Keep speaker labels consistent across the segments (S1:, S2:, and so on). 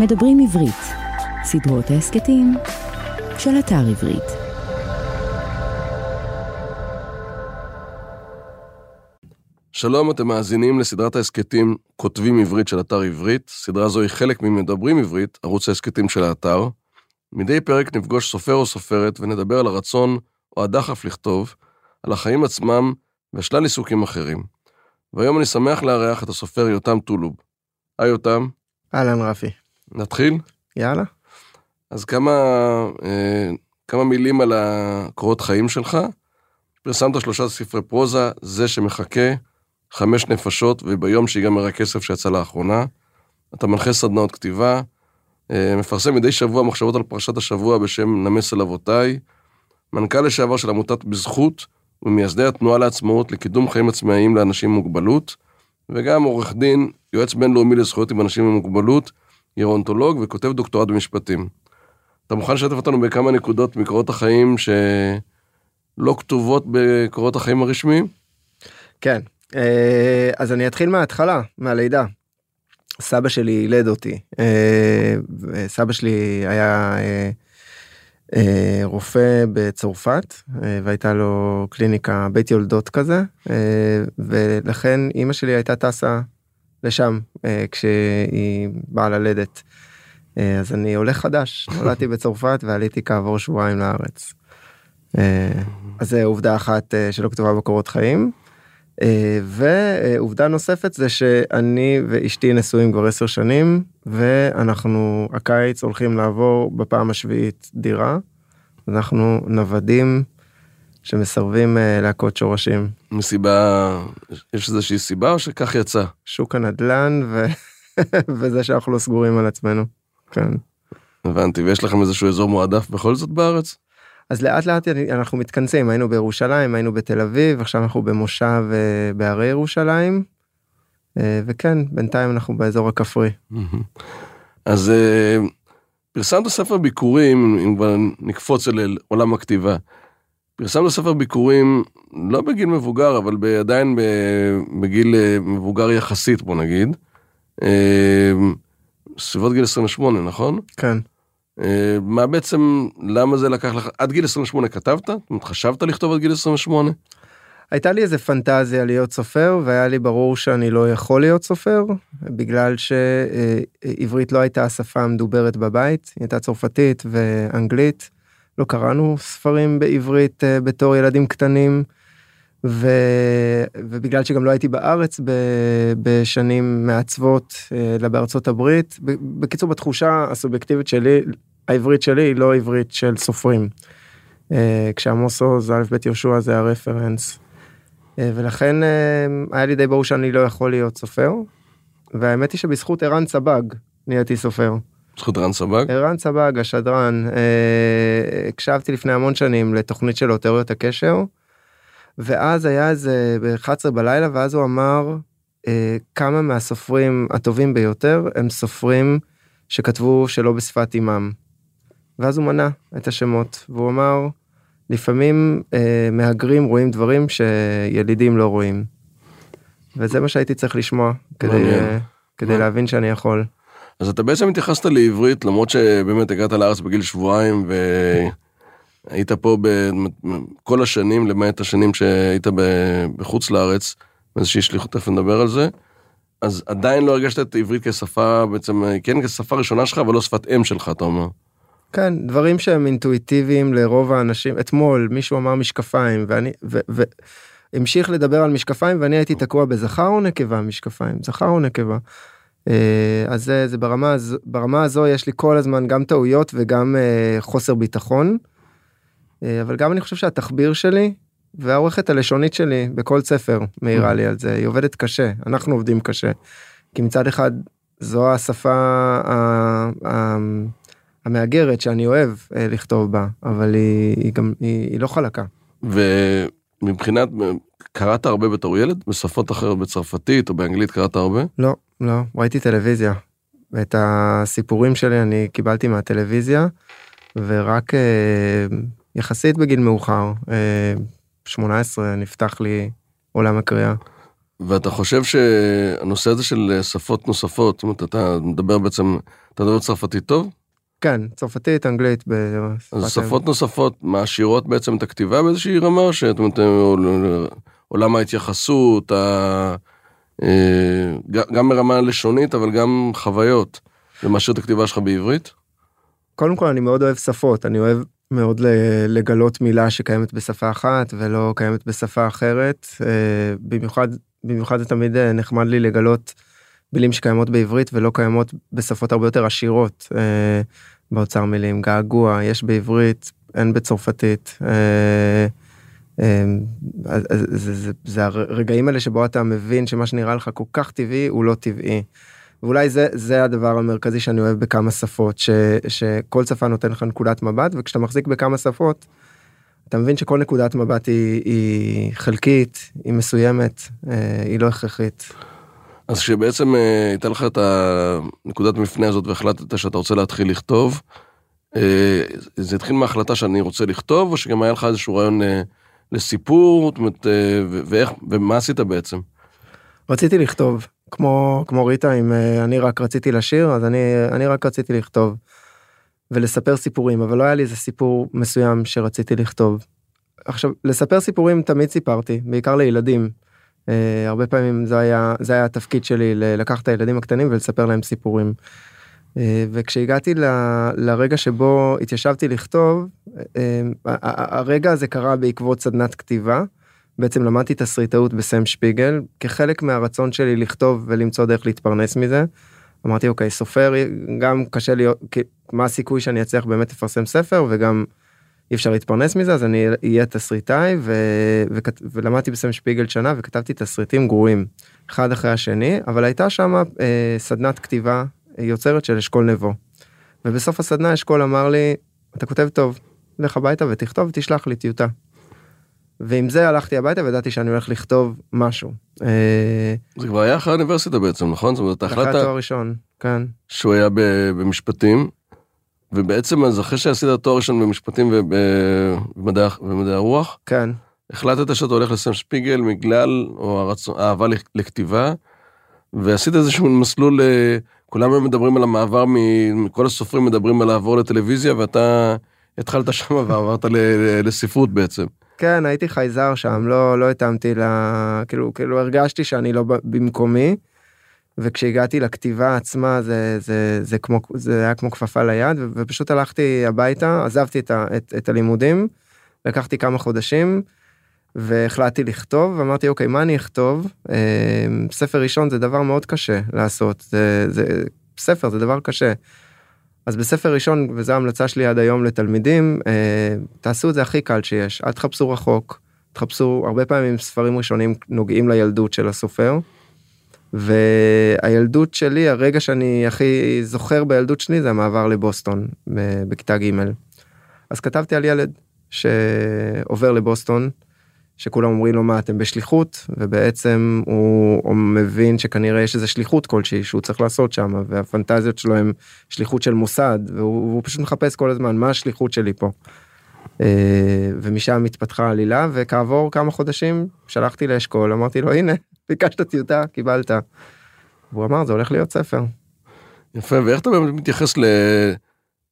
S1: מדברים עברית, סדרות ההסכתים של אתר עברית.
S2: שלום, אתם מאזינים לסדרת ההסכתים כותבים עברית של אתר עברית. סדרה זו היא חלק ממדברים עברית, ערוץ ההסכתים של האתר. מדי פרק נפגוש סופר או סופרת ונדבר על הרצון או הדחף לכתוב, על החיים עצמם ושלל עיסוקים אחרים. והיום אני שמח לארח את הסופר יותם טולוב. היי יותם.
S3: אהלן רפי.
S2: נתחיל?
S3: יאללה.
S2: אז כמה, אה, כמה מילים על הקורות חיים שלך. פרסמת שלושה ספרי פרוזה, זה שמחכה, חמש נפשות, וביום שיגמר הכסף שיצא לאחרונה. אתה מנחה סדנאות כתיבה, אה, מפרסם מדי שבוע מחשבות על פרשת השבוע בשם נמס אל אבותיי, מנכ"ל לשעבר של עמותת בזכות, ומייסדי התנועה לעצמאות לקידום חיים עצמאיים לאנשים עם מוגבלות, וגם עורך דין, יועץ בינלאומי לזכויות עם אנשים עם מוגבלות, גרונטולוג וכותב דוקטורט במשפטים. אתה מוכן לשתף אותנו בכמה נקודות מקורות החיים שלא כתובות בקורות החיים הרשמיים?
S3: כן, אה, אז אני אתחיל מההתחלה, מהלידה. סבא שלי ילד אותי, אה, סבא שלי היה אה, רופא בצרפת והייתה לו קליניקה בית יולדות כזה ולכן אימא שלי הייתה טסה לשם כשהיא באה ללדת. אז אני עולה חדש, נולדתי בצרפת ועליתי כעבור שבועיים לארץ. אז זה עובדה אחת שלא כתובה בקורות חיים. ועובדה נוספת זה שאני ואשתי נשואים כבר עשר שנים ואנחנו הקיץ הולכים לעבור בפעם השביעית דירה. אנחנו נוודים שמסרבים להכות שורשים.
S2: מסיבה, יש איזושהי סיבה או שכך יצא?
S3: שוק הנדל"ן ו... וזה שאנחנו לא סגורים על עצמנו. כן.
S2: הבנתי, ויש לכם איזשהו אזור מועדף בכל זאת בארץ?
S3: אז לאט לאט אנחנו מתכנסים, היינו בירושלים, היינו בתל אביב, עכשיו אנחנו במושב בהרי ירושלים, וכן, בינתיים אנחנו באזור הכפרי.
S2: אז פרסמת ספר ביקורים, אם כבר נקפוץ אל עולם הכתיבה. פרסמת ספר ביקורים לא בגיל מבוגר, אבל עדיין בגיל מבוגר יחסית, בוא נגיד. סביבות גיל 28, נכון?
S3: כן.
S2: מה בעצם, למה זה לקח לך, עד גיל 28 כתבת? זאת אומרת, חשבת לכתוב עד גיל 28?
S3: הייתה לי איזה פנטזיה להיות סופר והיה לי ברור שאני לא יכול להיות סופר בגלל שעברית לא הייתה השפה המדוברת בבית, היא הייתה צרפתית ואנגלית. לא קראנו ספרים בעברית בתור ילדים קטנים. ו... ובגלל שגם לא הייתי בארץ ב... בשנים מעצבות אלא בארצות הברית בקיצור בתחושה הסובייקטיבית שלי העברית שלי היא לא עברית של סופרים. כשעמוס עוז א' ב' יהושע זה הרפרנס. ולכן היה לי די ברור שאני לא יכול להיות סופר. והאמת היא שבזכות ערן סבג נהייתי סופר.
S2: בזכות ערן סבג?
S3: ערן סבג השדרן הקשבתי לפני המון שנים לתוכנית שלו תיאוריות הקשר. ואז היה איזה ב-11 בלילה ואז הוא אמר כמה מהסופרים הטובים ביותר הם סופרים שכתבו שלא בשפת אימם. ואז הוא מנה את השמות והוא אמר לפעמים אה, מהגרים רואים דברים שילידים לא רואים. וזה מה שהייתי צריך לשמוע כדי, אה, כדי להבין שאני יכול.
S2: אז אתה בעצם התייחסת לעברית למרות שבאמת הגעת לארץ בגיל שבועיים והיית פה בכל השנים למעט השנים שהיית בחוץ לארץ באיזושהי שליחות תכף נדבר על זה. אז עדיין לא הרגשת את העברית כשפה בעצם כן כשפה ראשונה שלך אבל לא שפת אם שלך אתה אומר.
S3: כן דברים שהם אינטואיטיביים לרוב האנשים אתמול מישהו אמר משקפיים ואני והמשיך לדבר על משקפיים ואני הייתי תקוע בזכר או נקבה משקפיים זכר או נקבה. אז זה, זה ברמה ברמה הזו יש לי כל הזמן גם טעויות וגם חוסר ביטחון. אבל גם אני חושב שהתחביר שלי והעורכת הלשונית שלי בכל ספר מעירה לי על זה היא עובדת קשה אנחנו עובדים קשה. כי מצד אחד זו השפה המאגרת שאני אוהב לכתוב בה אבל היא, היא גם היא, היא לא חלקה.
S2: ומבחינת קראת הרבה בתור ילד בשפות אחרות בצרפתית או באנגלית קראת הרבה?
S3: לא לא ראיתי טלוויזיה. את הסיפורים שלי אני קיבלתי מהטלוויזיה ורק יחסית בגיל מאוחר 18 נפתח לי עולם הקריאה.
S2: ואתה חושב שהנושא הזה של שפות נוספות, זאת אומרת, אתה מדבר בעצם, אתה מדבר צרפתית טוב?
S3: כן, צרפתית, אנגלית.
S2: אז שפות נוספות מעשירות בעצם את הכתיבה באיזושהי רמה, זאת אומרת, עולם ההתייחסות, ה... אה, גם ברמה לשונית, אבל גם חוויות. זה משאיר את הכתיבה שלך בעברית?
S3: קודם כל, אני מאוד אוהב שפות, אני אוהב מאוד לגלות מילה שקיימת בשפה אחת ולא קיימת בשפה אחרת. אה, במיוחד, במיוחד זה תמיד אה, נחמד לי לגלות מילים שקיימות בעברית ולא קיימות בשפות הרבה יותר עשירות באוצר מילים. געגוע, יש בעברית, אין בצרפתית. זה, זה, זה הרגעים האלה שבו אתה מבין שמה שנראה לך כל כך טבעי הוא לא טבעי. ואולי זה זה הדבר המרכזי שאני אוהב בכמה שפות ש, שכל שפה נותן לך נקודת מבט וכשאתה מחזיק בכמה שפות. אתה מבין שכל נקודת מבט היא, היא חלקית היא מסוימת אה, היא לא הכרחית.
S2: אז כשבעצם אה, הייתה לך את הנקודת מפנה הזאת והחלטת שאתה רוצה להתחיל לכתוב. אה, זה התחיל מההחלטה שאני רוצה לכתוב או שגם היה לך איזשהו רעיון לסיפור, זאת אומרת, אה, ואיך, ומה עשית בעצם?
S3: רציתי לכתוב, כמו, כמו ריטה, אם אה, אני רק רציתי לשיר, אז אני, אני רק רציתי לכתוב. ולספר סיפורים, אבל לא היה לי איזה סיפור מסוים שרציתי לכתוב. עכשיו, לספר סיפורים תמיד סיפרתי, בעיקר לילדים. Uh, הרבה פעמים זה היה, זה היה התפקיד שלי, לקחת את הילדים הקטנים ולספר להם סיפורים. אה, וכשהגעתי ל, לרגע שבו התיישבתי לכתוב, אה, הרגע הזה קרה בעקבות סדנת כתיבה. בעצם למדתי תסריטאות בסם שפיגל כחלק מהרצון שלי לכתוב ולמצוא דרך להתפרנס מזה. אמרתי אוקיי סופר גם קשה להיות מה הסיכוי שאני אצליח באמת לפרסם ספר וגם אי אפשר להתפרנס מזה אז אני אהיה תסריטאי ו... ו... ולמדתי בסם שפיגל שנה וכתבתי תסריטים גרועים אחד אחרי השני אבל הייתה שם אה, סדנת כתיבה יוצרת של אשכול נבו. ובסוף הסדנה אשכול אמר לי, אתה כותב טוב, לך הביתה ותכתוב ותשלח לי טיוטה. ועם זה הלכתי הביתה וידעתי שאני הולך לכתוב משהו.
S2: אה, זה כבר היה אחרי האוניברסיטה בעצם, נכון? זאת אומרת,
S3: החלטת... אחרי התואר ראשון, כן.
S2: שהוא היה במשפטים, ובעצם אז אחרי שעשית תואר ראשון במשפטים ובמדעי הרוח,
S3: כן.
S2: החלטת שאתה הולך לסם שפיגל בגלל, או הרצון, אהבה לכתיבה, ועשית איזשהו מסלול כולם מדברים על המעבר, כל הסופרים מדברים על לעבור לטלוויזיה, ואתה התחלת שם ועברת לספרות בעצם.
S3: כן, הייתי חייזר שם, לא, לא התאמתי ל... כאילו, כאילו הרגשתי שאני לא במקומי, וכשהגעתי לכתיבה עצמה זה, זה, זה, כמו, זה היה כמו כפפה ליד, ופשוט הלכתי הביתה, עזבתי את, ה, את, את הלימודים, לקחתי כמה חודשים, והחלטתי לכתוב ואמרתי אוקיי מה אני אכתוב אה, ספר ראשון זה דבר מאוד קשה לעשות זה, זה ספר זה דבר קשה. אז בספר ראשון וזו ההמלצה שלי עד היום לתלמידים אה, תעשו את זה הכי קל שיש אל תחפשו רחוק תחפשו הרבה פעמים ספרים ראשונים נוגעים לילדות של הסופר. והילדות שלי הרגע שאני הכי זוכר בילדות שלי זה המעבר לבוסטון בכיתה ג' אז כתבתי על ילד שעובר לבוסטון שכולם אומרים לו מה אתם בשליחות ובעצם הוא, הוא מבין שכנראה יש איזה שליחות כלשהי שהוא צריך לעשות שם והפנטזיות שלו הם שליחות של מוסד והוא פשוט מחפש כל הזמן מה השליחות שלי פה. אה, ומשם התפתחה עלילה וכעבור כמה חודשים שלחתי לאשכול אמרתי לו הנה ביקשת טיוטה קיבלת. והוא אמר זה הולך להיות ספר.
S2: יפה ואיך אתה באמת מתייחס ל...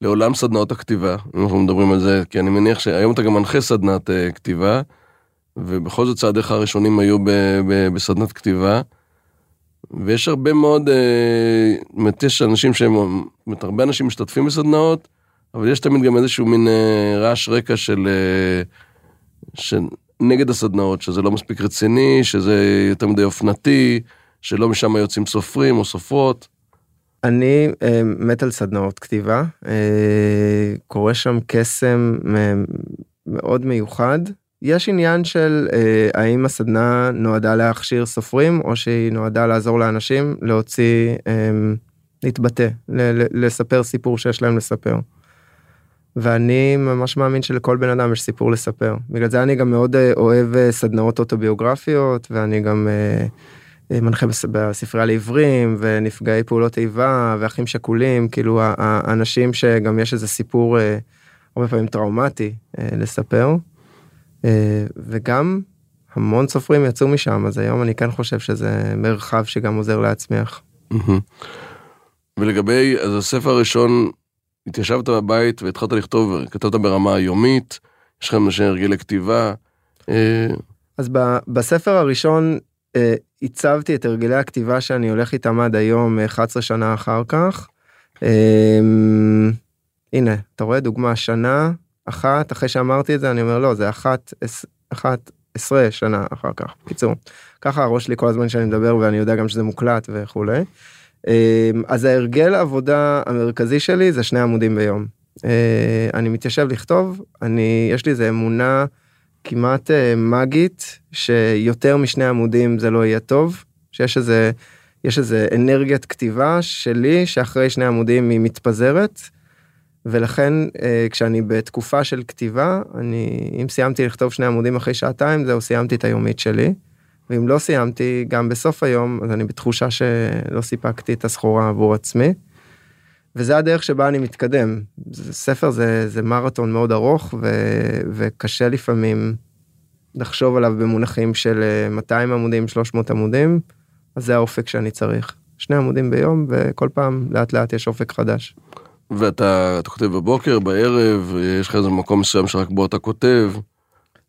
S2: לעולם סדנאות הכתיבה אם אנחנו מדברים על זה כי אני מניח שהיום אתה גם מנחה סדנת uh, כתיבה. ובכל זאת צעדיך הראשונים היו ב, ב, בסדנת כתיבה. ויש הרבה מאוד, אה, באמת יש אנשים שהם, באמת הרבה אנשים משתתפים בסדנאות, אבל יש תמיד גם איזשהו מין אה, רעש רקע של, אה, של נגד הסדנאות, שזה לא מספיק רציני, שזה יותר מדי אופנתי, שלא משם יוצאים סופרים או סופרות.
S3: אני אה, מת על סדנאות כתיבה, אה, קורא שם קסם אה, מאוד מיוחד יש עניין של אה, האם הסדנה נועדה להכשיר סופרים או שהיא נועדה לעזור לאנשים להוציא אה, להתבטא לספר סיפור שיש להם לספר. ואני ממש מאמין שלכל בן אדם יש סיפור לספר בגלל זה אני גם מאוד אה, אוהב אה, סדנאות אוטוביוגרפיות ואני גם אה, אה, מנחה בספרייה לעברים ונפגעי פעולות איבה ואחים שכולים כאילו האנשים שגם יש איזה סיפור הרבה פעמים טראומטי לספר. אה, וגם המון סופרים יצאו משם, אז היום אני כן חושב שזה מרחב שגם עוזר להצמיח.
S2: ולגבי, אז הספר הראשון, התיישבת בבית והתחלת לכתוב, כתבת ברמה היומית, יש לכם איזה הרגלי כתיבה. אה,
S3: אז ב, בספר הראשון אה, עיצבתי את הרגלי הכתיבה שאני הולך איתם עד היום, אה, 11 שנה אחר כך. אה, הנה, אתה רואה דוגמה, שנה אחת, אחרי שאמרתי את זה, אני אומר, לא, זה אחת, אחת עשרה שנה אחר כך. קיצור, ככה הראש שלי כל הזמן שאני מדבר, ואני יודע גם שזה מוקלט וכולי. אה, אז ההרגל העבודה המרכזי שלי זה שני עמודים ביום. אה, אני מתיישב לכתוב, אני, יש לי איזה אמונה כמעט אה, מגית, שיותר משני עמודים זה לא יהיה טוב, שיש איזה, יש איזה אנרגיית כתיבה שלי, שאחרי שני עמודים היא מתפזרת, ולכן אה, כשאני בתקופה של כתיבה, אני, אם סיימתי לכתוב שני עמודים אחרי שעתיים, זהו, סיימתי את היומית שלי. ואם לא סיימתי, גם בסוף היום, אז אני בתחושה שלא סיפקתי את הסחורה עבור עצמי. וזה הדרך שבה אני מתקדם. ספר זה, זה מרתון מאוד ארוך, ו, וקשה לפעמים לחשוב עליו במונחים של אה, 200 עמודים, 300 עמודים, אז זה האופק שאני צריך. שני עמודים ביום, וכל פעם לאט לאט יש אופק חדש.
S2: ואתה אתה כותב בבוקר, בערב, יש לך איזה מקום מסוים שרק בו אתה כותב.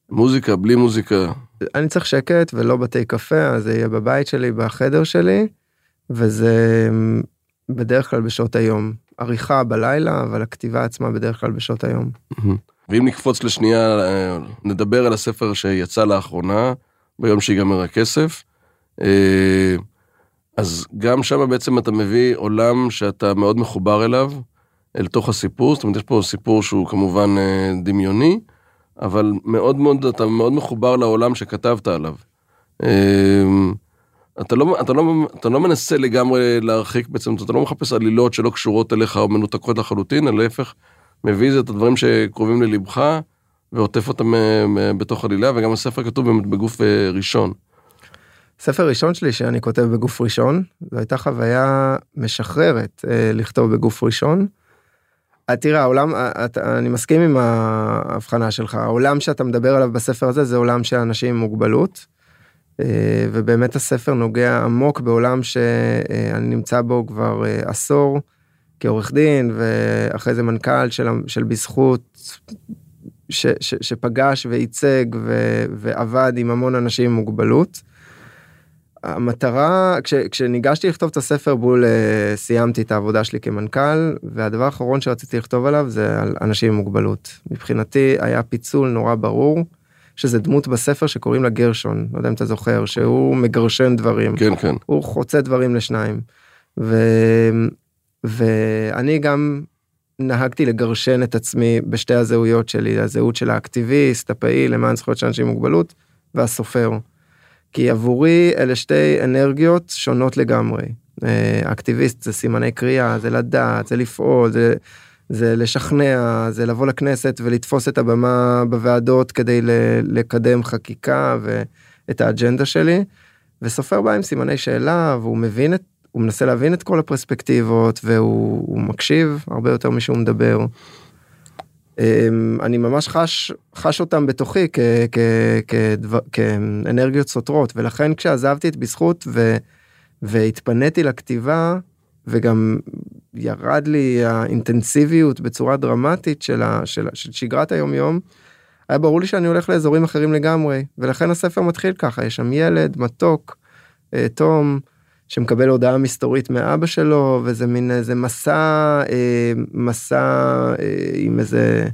S2: מוזיקה, בלי מוזיקה.
S3: אני צריך שקט ולא בתי קפה, אז זה יהיה בבית שלי, בחדר שלי, וזה בדרך כלל בשעות היום. עריכה בלילה, אבל הכתיבה עצמה בדרך כלל בשעות היום.
S2: ואם נקפוץ לשנייה, אה, נדבר על הספר שיצא לאחרונה, ביום שיגמר הכסף. אה, אז גם שם בעצם אתה מביא עולם שאתה מאוד מחובר אליו, אל תוך הסיפור, זאת אומרת, יש פה סיפור שהוא כמובן אה, דמיוני, אבל מאוד מאוד, אתה מאוד מחובר לעולם שכתבת עליו. אה, אתה לא, אתה, לא, אתה לא מנסה לגמרי להרחיק בעצם, אתה לא מחפש עלילות שלא קשורות אליך או מנותקות לחלוטין, אלא להפך, מביא את הדברים שקרובים ללבך, ועוטף אותם אה, אה, בתוך עלילה, וגם הספר כתוב באמת בגוף ראשון.
S3: ספר ראשון שלי שאני כותב בגוף ראשון, זו הייתה חוויה משחררת לכתוב בגוף ראשון. אה, תראה, העולם, אה, אתה- אני מסכים עם ההבחנה שלך, העולם שאתה מדבר עליו בספר הזה זה עולם של אנשים עם מוגבלות. אה, ובאמת הספר נוגע עמוק בעולם שאני נמצא בו כבר אה, עשור כעורך דין ואחרי זה מנכ"ל של, של בזכות ש, ש, שפגש וייצג ו, ועבד עם המון אנשים עם מוגבלות. המטרה כש, כשניגשתי לכתוב את הספר בול אה, סיימתי את העבודה שלי כמנכ"ל והדבר האחרון שרציתי לכתוב עליו זה על אנשים עם מוגבלות. מבחינתי היה פיצול נורא ברור שזה דמות בספר שקוראים לה גרשון לא יודע אם אתה זוכר שהוא מגרשן דברים
S2: כן, כן.
S3: הוא חוצה דברים לשניים. ו... ואני גם נהגתי לגרשן את עצמי בשתי הזהויות שלי הזהות של האקטיביסט הפעיל למען זכויות של אנשים עם מוגבלות והסופר. כי עבורי אלה שתי אנרגיות שונות לגמרי. אה, אקטיביסט זה סימני קריאה זה לדעת זה לפעול זה. זה לשכנע, זה לבוא לכנסת ולתפוס את הבמה בוועדות כדי לקדם חקיקה ואת האג'נדה שלי. וסופר בא עם סימני שאלה והוא מבין את, הוא מנסה להבין את כל הפרספקטיבות והוא הוא מקשיב הרבה יותר משהוא מדבר. אמ, אני ממש חש, חש אותם בתוכי כ, כ, כדבר, כאנרגיות סותרות ולכן כשעזבתי את בזכות ו, והתפניתי לכתיבה וגם ירד לי האינטנסיביות בצורה דרמטית של, ה, של, של שגרת היום יום. היה ברור לי שאני הולך לאזורים אחרים לגמרי ולכן הספר מתחיל ככה יש שם ילד מתוק אה, תום שמקבל הודעה מסתורית מאבא שלו וזה מין איזה מסע אה, מסע אה, עם איזה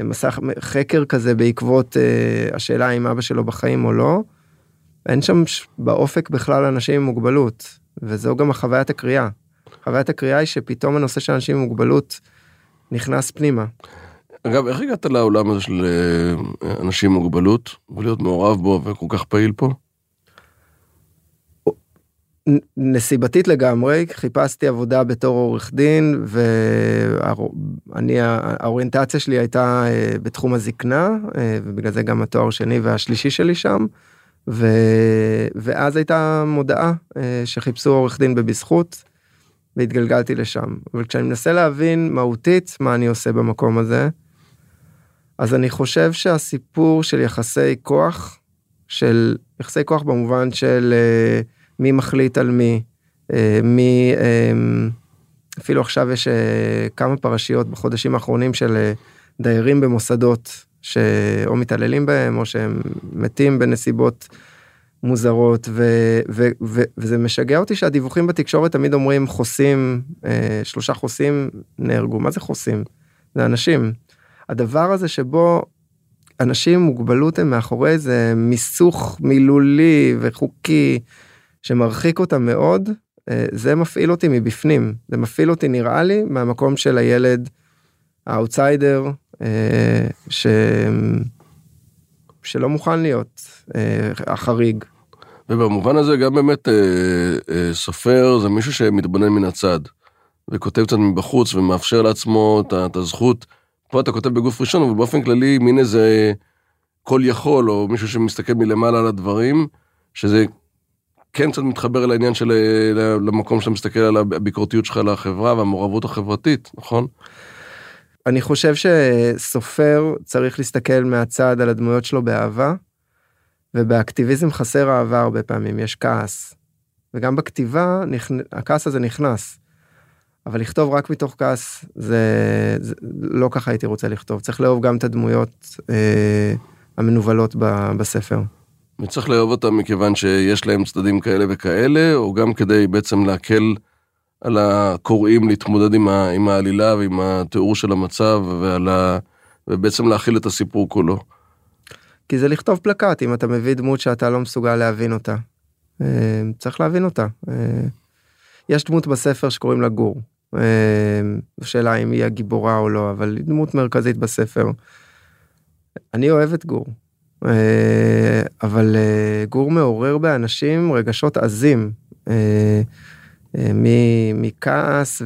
S3: מסע חקר כזה בעקבות אה, השאלה אם אבא שלו בחיים או לא. אין שם באופק בכלל אנשים עם מוגבלות וזו גם החוויית הקריאה. חוויית הקריאה היא שפתאום הנושא של אנשים עם מוגבלות נכנס פנימה.
S2: אגב, איך הגעת לעולם הזה של אה, אנשים עם מוגבלות, ולהיות מעורב בו וכל כך פעיל פה?
S3: נסיבתית לגמרי חיפשתי עבודה בתור עורך דין ואני האוריינטציה שלי הייתה אה, בתחום הזקנה אה, ובגלל זה גם התואר השני והשלישי שלי שם. ו... ואז הייתה מודעה אה, שחיפשו עורך דין בבזכות והתגלגלתי לשם אבל כשאני מנסה להבין מהותית מה אני עושה במקום הזה אז אני חושב שהסיפור של יחסי כוח של יחסי כוח במובן של אה, מי מחליט על מי, אה, מי, אה, אפילו עכשיו יש אה, כמה פרשיות בחודשים האחרונים של דיירים במוסדות שאו מתעללים בהם או שהם מתים בנסיבות מוזרות ו, ו, ו, וזה משגע אותי שהדיווחים בתקשורת תמיד אומרים חוסים, שלושה חוסים נהרגו, מה זה חוסים? זה אנשים. הדבר הזה שבו אנשים עם מוגבלות הם מאחורי איזה מיסוך מילולי וחוקי שמרחיק אותם מאוד, אה, זה מפעיל אותי מבפנים, זה מפעיל אותי נראה לי מהמקום של הילד האאוטסיידר אה, ש... שלא מוכן להיות אה, החריג.
S2: ובמובן הזה גם באמת אה, אה, סופר זה מישהו שמתבונן מן הצד, וכותב קצת מבחוץ ומאפשר לעצמו את, את הזכות. פה אתה כותב בגוף ראשון, אבל באופן כללי מין איזה כל יכול, או מישהו שמסתכל מלמעלה על הדברים, שזה כן קצת מתחבר לעניין של, אה, למקום שאתה מסתכל על הביקורתיות שלך לחברה והמעורבות החברתית, נכון?
S3: אני חושב שסופר צריך להסתכל מהצד על הדמויות שלו באהבה, ובאקטיביזם חסר אהבה הרבה פעמים, יש כעס. וגם בכתיבה הכעס הזה נכנס. אבל לכתוב רק מתוך כעס זה, זה לא ככה הייתי רוצה לכתוב צריך לאהוב גם את הדמויות אה, המנוולות ב, בספר.
S2: וצריך לאהוב אותם מכיוון שיש להם צדדים כאלה וכאלה או גם כדי בעצם להקל על הקוראים להתמודד עם, ה, עם העלילה ועם התיאור של המצב ועל ה, ובעצם להכיל את הסיפור כולו.
S3: כי זה לכתוב פלקט אם אתה מביא דמות שאתה לא מסוגל להבין אותה. אה, צריך להבין אותה. אה, יש דמות בספר שקוראים לה גור. השאלה אם היא הגיבורה או לא, אבל היא דמות מרכזית בספר. אני אוהב את גור, אבל גור מעורר באנשים רגשות עזים. מכעס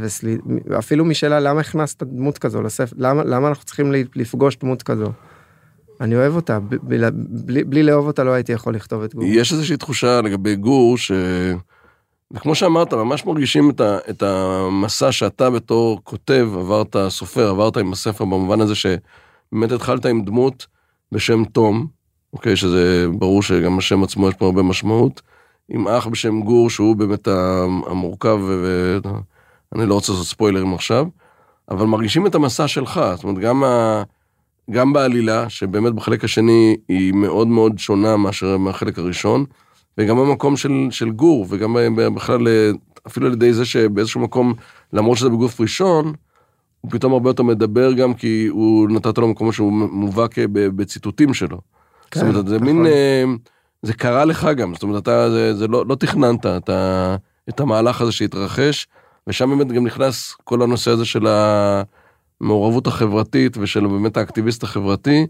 S3: ואפילו משאלה למה הכנסת דמות כזו לספר למה למה אנחנו צריכים לפגוש דמות כזו. אני אוהב אותה בלי, בלי, בלי לאהוב אותה לא הייתי יכול לכתוב את גור.
S2: יש איזושהי תחושה לגבי גור ש... וכמו שאמרת, ממש מרגישים את, ה, את המסע שאתה בתור כותב, עברת סופר, עברת עם הספר במובן הזה שבאמת התחלת עם דמות בשם תום, אוקיי, שזה ברור שגם השם עצמו יש פה הרבה משמעות, עם אח בשם גור שהוא באמת המורכב, ואני לא רוצה לעשות ספוילרים עכשיו, אבל מרגישים את המסע שלך, זאת אומרת גם, ה, גם בעלילה, שבאמת בחלק השני היא מאוד מאוד שונה מאשר מהחלק הראשון, וגם במקום של, של גור, וגם בכלל, אפילו על ידי זה שבאיזשהו מקום, למרות שזה בגוף ראשון, הוא פתאום הרבה יותר מדבר גם כי הוא נתת לו מקום שהוא מובא בציטוטים שלו. כן, זאת אומרת, זה נכון. מין, אה, זה קרה לך גם, זאת אומרת, אתה, זה, זה לא, לא תכננת את, ה, את המהלך הזה שהתרחש, ושם באמת גם נכנס כל הנושא הזה של המעורבות החברתית ושל באמת האקטיביסט החברתי,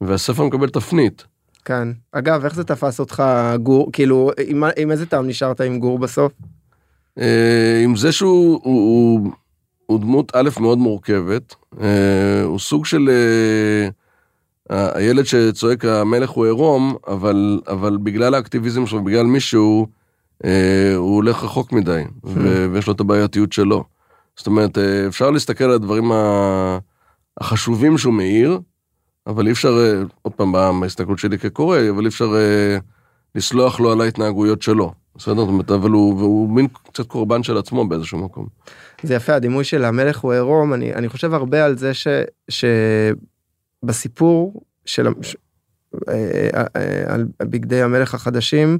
S2: והספר מקבל תפנית.
S3: כן. אגב, איך זה תפס אותך גור, כאילו, עם, עם איזה טעם נשארת עם גור בסוף?
S2: אה, עם זה שהוא הוא, הוא, הוא דמות א' מאוד מורכבת, אה, הוא סוג של הילד שצועק המלך הוא עירום, אבל, אבל בגלל האקטיביזם שלו, בגלל מישהו, הוא הולך רחוק מדי, hmm. ויש לו את הבעייתיות שלו. זאת אומרת, אפשר להסתכל על הדברים החשובים שהוא מאיר, אבל אי אפשר, אה, עוד פעם, בהסתכלות שלי כקורא, אבל אי אפשר אה, לסלוח לו על ההתנהגויות שלו. בסדר? זאת אומרת, אבל הוא, והוא מין קצת קורבן של עצמו באיזשהו מקום.
S3: זה יפה, הדימוי של המלך הוא עירום, אני, אני חושב הרבה על זה ש, שבסיפור של אה, על בגדי המלך החדשים,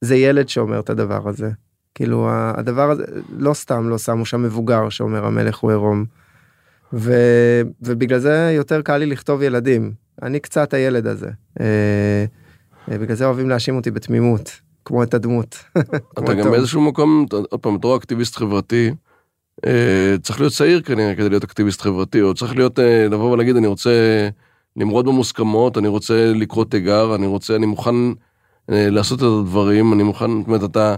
S3: זה ילד שאומר את הדבר הזה. כאילו הדבר הזה, לא סתם לא שמו שם מבוגר שאומר המלך הוא עירום. ו, ובגלל זה יותר קל לי לכתוב ילדים. אני קצת הילד הזה. אה, אה, בגלל זה אוהבים להאשים אותי בתמימות, כמו את הדמות.
S2: אתה גם באיזשהו מקום, עוד פעם, בתור אקטיביסט חברתי, אה, צריך להיות צעיר כנראה כדי להיות אקטיביסט חברתי, או צריך להיות, לבוא ולהגיד, אני רוצה למרוד במוסכמות, אני רוצה לקרוא תיגר, אני רוצה, אני מוכן לעשות את הדברים, אני מוכן, זאת אומרת, אתה,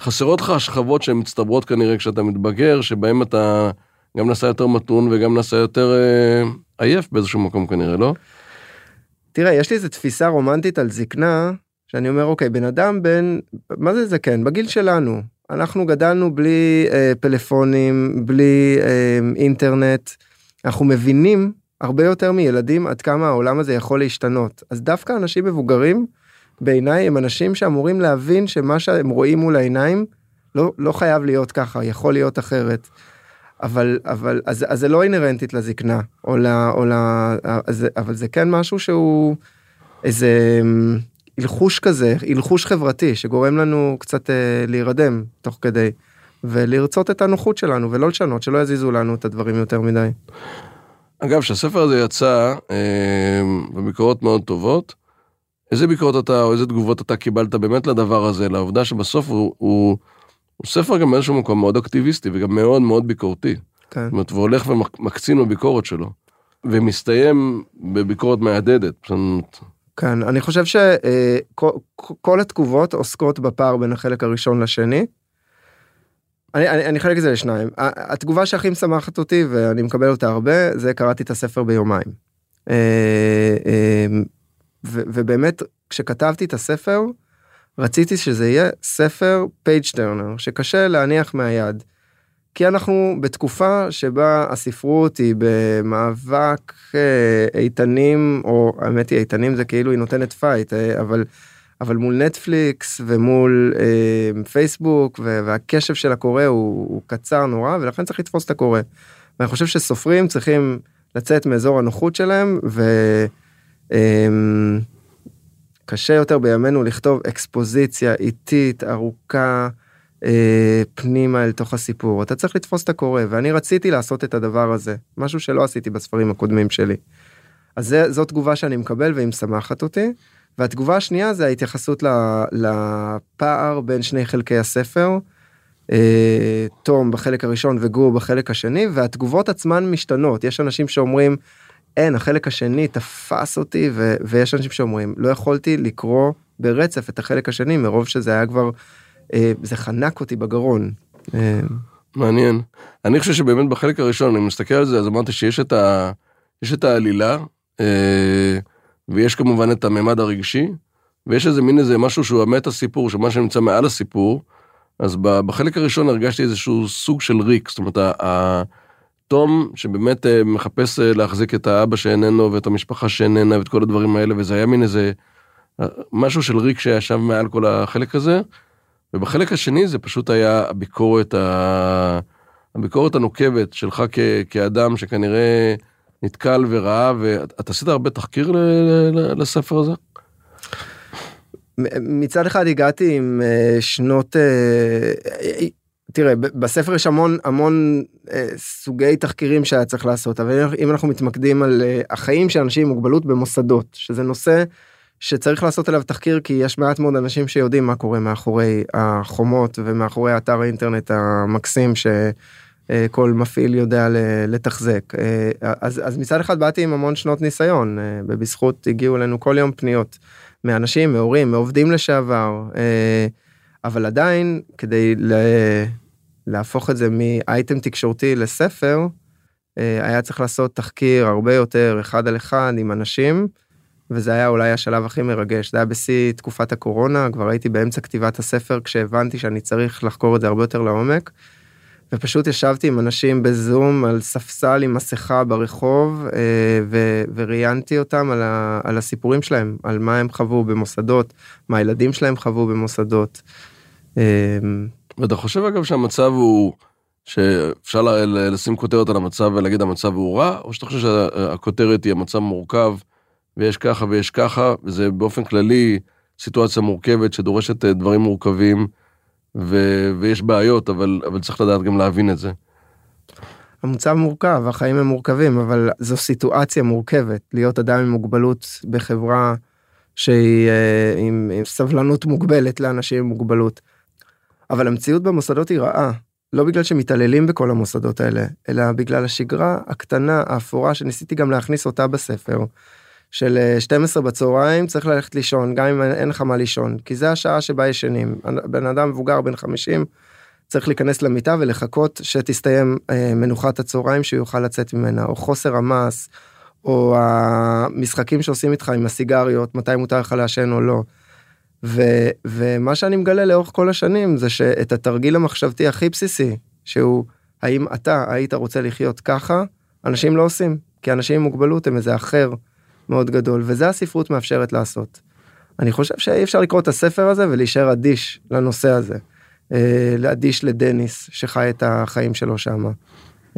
S2: חסרות לך השכבות שהן מצטברות כנראה כשאתה מתבגר, שבהם אתה... גם נעשה יותר מתון וגם נעשה יותר אה, עייף באיזשהו מקום כנראה, לא?
S3: תראה, יש לי איזה תפיסה רומנטית על זקנה, שאני אומר, אוקיי, בן אדם בן, מה זה זקן? בגיל שלנו. אנחנו גדלנו בלי אה, פלאפונים, בלי אה, אינטרנט. אנחנו מבינים הרבה יותר מילדים עד כמה העולם הזה יכול להשתנות. אז דווקא אנשים מבוגרים, בעיניי הם אנשים שאמורים להבין שמה שהם רואים מול העיניים לא, לא חייב להיות ככה, יכול להיות אחרת. אבל אבל אז, אז זה לא אינהרנטית לזקנה או ל... או ל אז, אבל זה כן משהו שהוא איזה אמ, הלחוש כזה הלחוש חברתי שגורם לנו קצת אה, להירדם תוך כדי ולרצות את הנוחות שלנו ולא לשנות שלא יזיזו לנו את הדברים יותר מדי.
S2: אגב, כשהספר הזה יצא אה, בביקורות מאוד טובות, איזה ביקורות אתה או איזה תגובות אתה קיבלת באמת לדבר הזה, לעובדה שבסוף הוא, הוא, הוא ספר גם באיזשהו מקום מאוד אקטיביסטי וגם מאוד מאוד ביקורתי.
S3: כן.
S2: זאת אומרת, והולך ומקצין בביקורת שלו. ומסתיים בביקורת מהדהדת. זאת אומרת,
S3: כן, אני חושב שכל התגובות עוסקות בפער בין החלק הראשון לשני. אני, אני, אני חלק את זה לשניים. התגובה שהכי משמחת אותי ואני מקבל אותה הרבה זה קראתי את הספר ביומיים. אה, אה, ו- ובאמת כשכתבתי את הספר רציתי שזה יהיה ספר page turner שקשה להניח מהיד. כי אנחנו בתקופה שבה הספרות היא במאבק אה, איתנים או האמת היא איתנים זה כאילו היא נותנת fight אה, אבל אבל מול נטפליקס ומול אה, פייסבוק והקשב של הקורא הוא, הוא קצר נורא ולכן צריך לתפוס את הקורא. ואני חושב שסופרים צריכים לצאת מאזור הנוחות שלהם וקשה יותר בימינו לכתוב אקספוזיציה איטית ארוכה. אה, פנימה אל תוך הסיפור אתה צריך לתפוס את הקורא ואני רציתי לעשות את הדבר הזה משהו שלא עשיתי בספרים הקודמים שלי. אז זה, זו תגובה שאני מקבל והיא משמחת אותי. והתגובה השנייה זה ההתייחסות לפער בין שני חלקי הספר. אה, תום בחלק הראשון וגור בחלק השני והתגובות עצמן משתנות יש אנשים שאומרים אין החלק השני תפס אותי ויש אנשים שאומרים לא יכולתי לקרוא ברצף את החלק השני מרוב שזה היה כבר זה חנק אותי בגרון. אה,
S2: מעניין. אני חושב שבאמת בחלק הראשון, אני מסתכל על זה, אז אמרתי שיש את, ה... יש את העלילה, אה, ויש כמובן את הממד הרגשי, ויש איזה מין איזה משהו שהוא המטה סיפור, שמה שנמצא מעל הסיפור, אז בחלק הראשון הרגשתי איזשהו סוג של ריק, זאת אומרת, התום שבאמת מחפש להחזיק את האבא שאיננו ואת המשפחה שאיננה ואת כל הדברים האלה, וזה היה מין איזה משהו של ריק שישב מעל כל החלק הזה. ובחלק השני זה פשוט היה הביקורת, ה... הביקורת הנוקבת שלך כ... כאדם שכנראה נתקל וראה, ואתה עשית הרבה תחקיר ל... לספר הזה?
S3: מצד אחד הגעתי עם אה, שנות אה, תראה בספר יש המון המון אה, סוגי תחקירים שהיה צריך לעשות אבל אם אנחנו מתמקדים על החיים של אנשים עם מוגבלות במוסדות שזה נושא שצריך לעשות עליו תחקיר כי יש מעט מאוד אנשים שיודעים מה קורה מאחורי החומות ומאחורי אתר האינטרנט המקסים שכל מפעיל יודע לתחזק. אז, אז מצד אחד באתי עם המון שנות ניסיון ובזכות הגיעו אלינו כל יום פניות מאנשים, מהורים, מעובדים לשעבר, אבל עדיין כדי להפוך את זה מאייטם תקשורתי לספר, היה צריך לעשות תחקיר הרבה יותר אחד על אחד עם אנשים. וזה היה אולי השלב הכי מרגש זה היה בשיא תקופת הקורונה כבר הייתי באמצע כתיבת הספר כשהבנתי שאני צריך לחקור את זה הרבה יותר לעומק. ופשוט ישבתי עם אנשים בזום על ספסל עם מסכה ברחוב אה, ו- וראיינתי אותם על, ה- על הסיפורים שלהם על מה הם חוו במוסדות מה הילדים שלהם חוו במוסדות.
S2: אה, ואתה חושב אגב שהמצב הוא שאפשר לשים כותרת על המצב ולהגיד המצב הוא רע או שאתה חושב שהכותרת היא המצב מורכב. ויש ככה ויש ככה, וזה באופן כללי סיטואציה מורכבת שדורשת אה, דברים מורכבים, ו- ויש בעיות, אבל, אבל צריך לדעת גם להבין את זה.
S3: המוצב מורכב, החיים הם מורכבים, אבל זו סיטואציה מורכבת, להיות אדם עם מוגבלות בחברה שהיא אה, עם, עם סבלנות מוגבלת לאנשים עם מוגבלות. אבל המציאות במוסדות היא רעה, לא בגלל שמתעללים בכל המוסדות האלה, אלא בגלל השגרה הקטנה, האפורה, שניסיתי גם להכניס אותה בספר. של 12 אה, בצהריים צריך ללכת לישון גם אם אין לך מה לישון כי זה השעה שבה ישנים בן אדם מבוגר בן 50 צריך להיכנס למיטה ולחכות שתסתיים אה, מנוחת הצהריים שהוא יוכל לצאת ממנה או חוסר המס או המשחקים שעושים איתך עם הסיגריות מתי מותר לך לעשן או לא. ו, ומה שאני מגלה לאורך כל השנים זה שאת התרגיל המחשבתי הכי בסיסי שהוא האם אתה היית רוצה לחיות ככה אנשים לא עושים כי אנשים עם מוגבלות הם איזה אחר. מאוד גדול וזה הספרות מאפשרת לעשות. אני חושב שאי אפשר לקרוא את הספר הזה ולהישאר אדיש לנושא הזה. אה, אדיש לדניס שחי את החיים שלו שמה.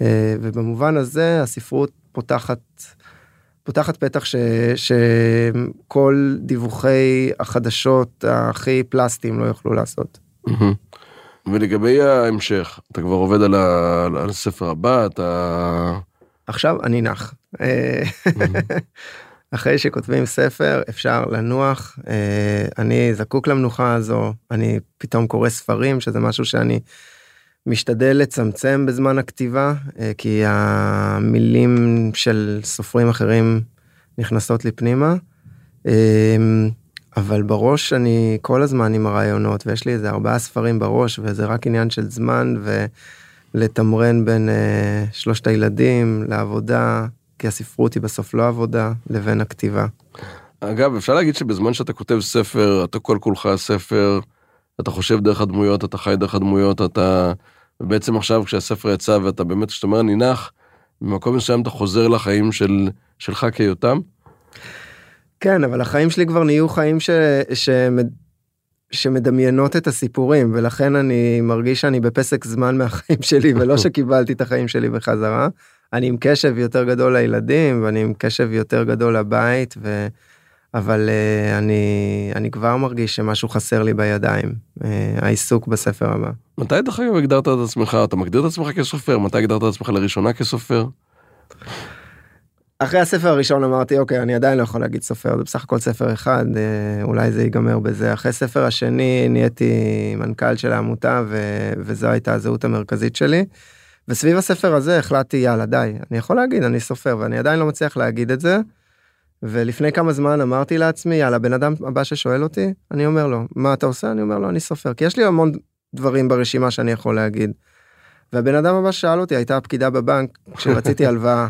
S3: אה, ובמובן הזה הספרות פותחת פותחת פתח ש, שכל דיווחי החדשות הכי פלסטיים לא יוכלו לעשות.
S2: ולגבי ההמשך, אתה כבר עובד על, ה... על הספר הבא, אתה...
S3: עכשיו אני נח. אה, אחרי שכותבים ספר אפשר לנוח, אה, אני זקוק למנוחה הזו, אני פתאום קורא ספרים שזה משהו שאני משתדל לצמצם בזמן הכתיבה, אה, כי המילים של סופרים אחרים נכנסות לי פנימה. אבל בראש אני כל הזמן עם הרעיונות ויש לי איזה ארבעה ספרים בראש וזה רק עניין של זמן ולתמרן בין שלושת הילדים לעבודה כי הספרות היא בסוף לא עבודה לבין הכתיבה.
S2: אגב אפשר להגיד שבזמן שאתה כותב ספר אתה כל כולך ספר אתה חושב דרך הדמויות אתה חי דרך הדמויות אתה בעצם עכשיו כשהספר יצא ואתה באמת כשאתה אומר נינח במקום מסוים אתה חוזר לחיים של שלך כיותם.
S3: כן, אבל החיים שלי כבר נהיו חיים ש... ש... שמדמיינות את הסיפורים, ולכן אני מרגיש שאני בפסק זמן מהחיים שלי, ולא שקיבלתי את החיים שלי בחזרה. אני עם קשב יותר גדול לילדים, ואני עם קשב יותר גדול לבית, ו... אבל uh, אני, אני כבר מרגיש שמשהו חסר לי בידיים, uh, העיסוק בספר הבא.
S2: מתי דרך אגב הגדרת את עצמך, אתה מגדיר את עצמך כסופר? מתי הגדרת את עצמך לראשונה כסופר?
S3: אחרי הספר הראשון אמרתי אוקיי אני עדיין לא יכול להגיד סופר זה בסך הכל ספר אחד אה, אולי זה ייגמר בזה אחרי ספר השני נהייתי מנכ"ל של העמותה ו... וזו הייתה הזהות המרכזית שלי. וסביב הספר הזה החלטתי יאללה די אני יכול להגיד אני סופר ואני עדיין לא מצליח להגיד את זה. ולפני כמה זמן אמרתי לעצמי יאללה בן אדם הבא ששואל אותי אני אומר לו מה אתה עושה אני אומר לו אני סופר כי יש לי המון דברים ברשימה שאני יכול להגיד. והבן אדם הבא שאל אותי הייתה הפקידה בבנק כשרציתי הלוואה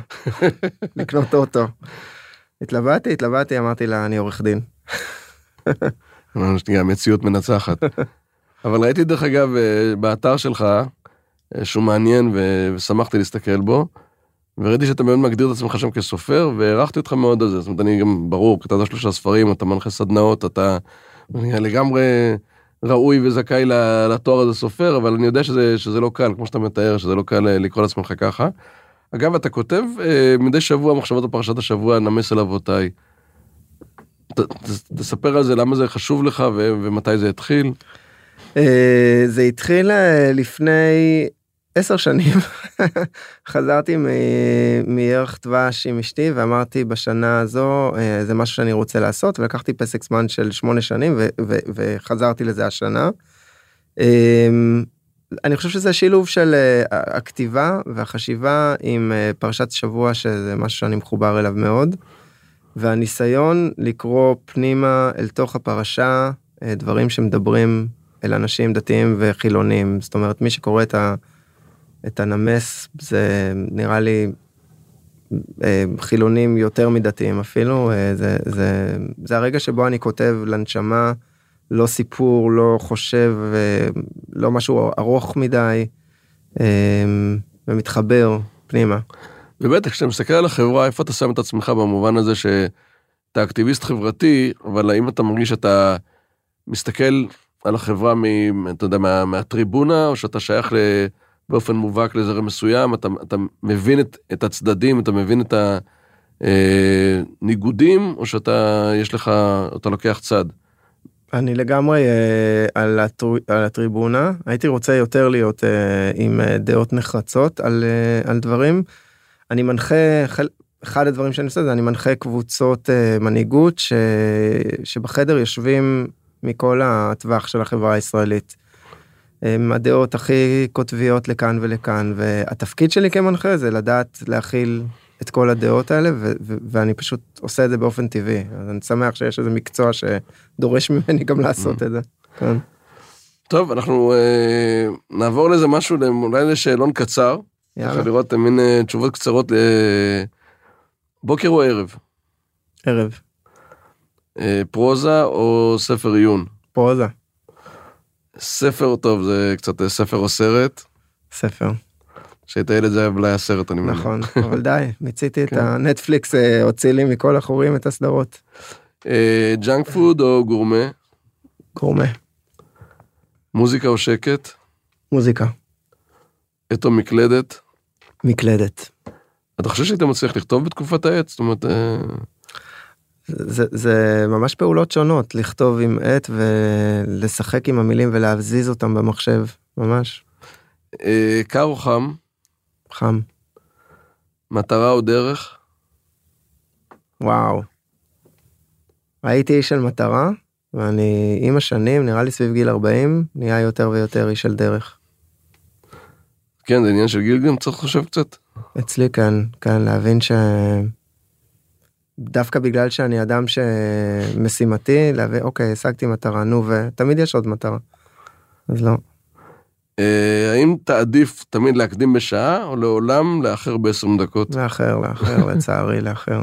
S3: לקנות אוטו. התלבטתי התלבטתי אמרתי לה אני עורך דין.
S2: המציאות מנצחת. אבל ראיתי דרך אגב אה, באתר שלך שהוא מעניין ושמחתי להסתכל בו. וראיתי שאתה באמת מגדיר את עצמך שם כסופר והערכתי אותך מאוד על זה זאת אומרת אני גם ברור כתבת שלושה ספרים אתה מנחה סדנאות אתה לגמרי ראוי וזכאי לתואר הזה סופר, אבל אני יודע שזה, שזה לא קל, כמו שאתה מתאר, שזה לא קל אה, לקרוא לעצמך ככה. אגב, אתה כותב אה, מדי שבוע מחשבות על פרשת השבוע, נמס אל אבותיי. ת, ת, תספר על זה, למה זה חשוב לך ו, ומתי זה התחיל.
S3: אה, זה התחיל לפני עשר שנים חזרתי מערך דבש עם אשתי ואמרתי בשנה הזו אה, זה משהו שאני רוצה לעשות ולקחתי פסק זמן של שמונה שנים וחזרתי לזה השנה. אמ, אני חושב שזה שילוב של אה, הכתיבה והחשיבה עם אה, פרשת שבוע שזה משהו שאני מחובר אליו מאוד. והניסיון לקרוא פנימה אל תוך הפרשה דברים שמדברים אל אנשים דתיים וחילונים זאת אומרת מי שקורא את ה... את הנמס זה נראה לי אה, חילונים יותר מדתיים אפילו אה, זה זה זה הרגע שבו אני כותב לנשמה לא סיפור לא חושב אה, לא משהו ארוך מדי ומתחבר פנימה.
S2: ובטח כשאתה מסתכל על החברה איפה אתה שם את עצמך במובן הזה שאתה אקטיביסט חברתי אבל האם אתה מרגיש שאתה מסתכל על החברה מ, אתה יודע, מה, מהטריבונה או שאתה שייך ל... באופן מובהק לזרם מסוים, אתה, אתה מבין את, את הצדדים, אתה מבין את הניגודים, אה, או שאתה, יש לך, אתה לוקח צד?
S3: אני לגמרי אה, על, הטר, על הטריבונה, הייתי רוצה יותר להיות אה, עם דעות נחרצות על, על דברים. אני מנחה, אחד הדברים שאני עושה זה אני מנחה קבוצות מנהיגות ש, שבחדר יושבים מכל הטווח של החברה הישראלית. הם הדעות הכי קוטביות לכאן ולכאן והתפקיד שלי כמנחה זה לדעת להכיל את כל הדעות האלה ו- ו- ואני פשוט עושה את זה באופן טבעי אז אני שמח שיש איזה מקצוע שדורש ממני גם לעשות את זה. כן.
S2: טוב אנחנו אה, נעבור לזה משהו אולי לשאלון קצר. יאללה. לראות מין אה, תשובות קצרות אה, בוקר או ערב.
S3: ערב.
S2: אה, פרוזה או ספר עיון.
S3: פרוזה.
S2: ספר טוב זה קצת אה, ספר או סרט.
S3: ספר.
S2: כשהיית ילד זה היה אולי הסרט אני
S3: מבין. נכון אבל די מיציתי את כן. הנטפליקס אה, הוציא לי מכל החורים את הסדרות.
S2: אה, junk food או גורמה?
S3: גורמה.
S2: מוזיקה או שקט?
S3: מוזיקה.
S2: עט או מקלדת?
S3: מקלדת.
S2: אתה חושב שהיית מצליח לכתוב בתקופת העט? זאת אומרת...
S3: זה, זה ממש פעולות שונות, לכתוב עם עט ולשחק עם המילים ולהזיז אותם במחשב, ממש.
S2: אה, קר או חם?
S3: חם.
S2: מטרה או דרך?
S3: וואו. הייתי איש של מטרה, ואני עם השנים, נראה לי סביב גיל 40, נהיה יותר ויותר איש של דרך.
S2: כן, זה עניין של גיל גם צריך לחשוב קצת.
S3: אצלי כאן, כאן להבין ש... דווקא בגלל שאני אדם שמשימתי, להבין, אוקיי, השגתי מטרה, נו, ותמיד יש עוד מטרה. אז לא.
S2: אה, האם תעדיף תמיד להקדים בשעה, או לעולם לאחר ב-20 דקות?
S3: לאחר, לאחר, לצערי, לאחר.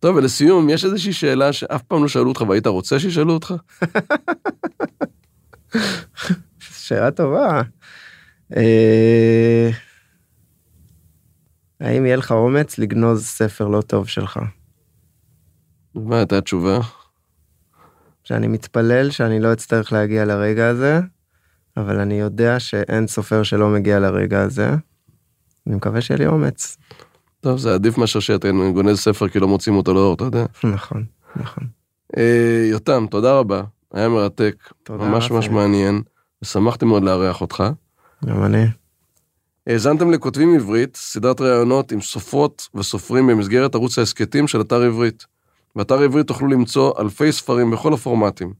S2: טוב, ולסיום, יש איזושהי שאלה שאף פעם לא שאלו אותך והיית רוצה שישאלו אותך?
S3: שאלה טובה. האם יהיה לך אומץ לגנוז ספר לא טוב שלך?
S2: מה הייתה התשובה?
S3: שאני מתפלל שאני לא אצטרך להגיע לרגע הזה, אבל אני יודע שאין סופר שלא מגיע לרגע הזה. אני מקווה שיהיה לי אומץ.
S2: טוב, זה עדיף מאשר שאתה גונז ספר כי לא מוצאים אותו לאור, אתה יודע.
S3: נכון, נכון.
S2: אה, יותם, תודה רבה, היה מרתק,
S3: תודה,
S2: ממש ממש. מעניין, ושמחתי מאוד לארח אותך.
S3: גם אני.
S2: האזנתם לכותבים עברית, סדרת ראיונות עם סופרות וסופרים במסגרת ערוץ ההסכתים של אתר עברית. באתר עברית תוכלו למצוא אלפי ספרים בכל הפורמטים,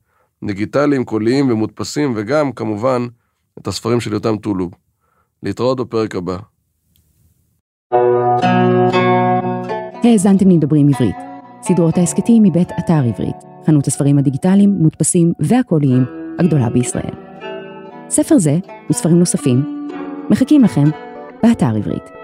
S2: דיגיטליים, קוליים ומודפסים, וגם, כמובן, את הספרים של יותם טולוב. להתראות בפרק הבא.
S1: האזנתם לדברים עברית, סדרות ההסכתים מבית אתר עברית, חנות הספרים הדיגיטליים, מודפסים והקוליים הגדולה בישראל. ספר זה וספרים נוספים מחכים לכם באתר עברית.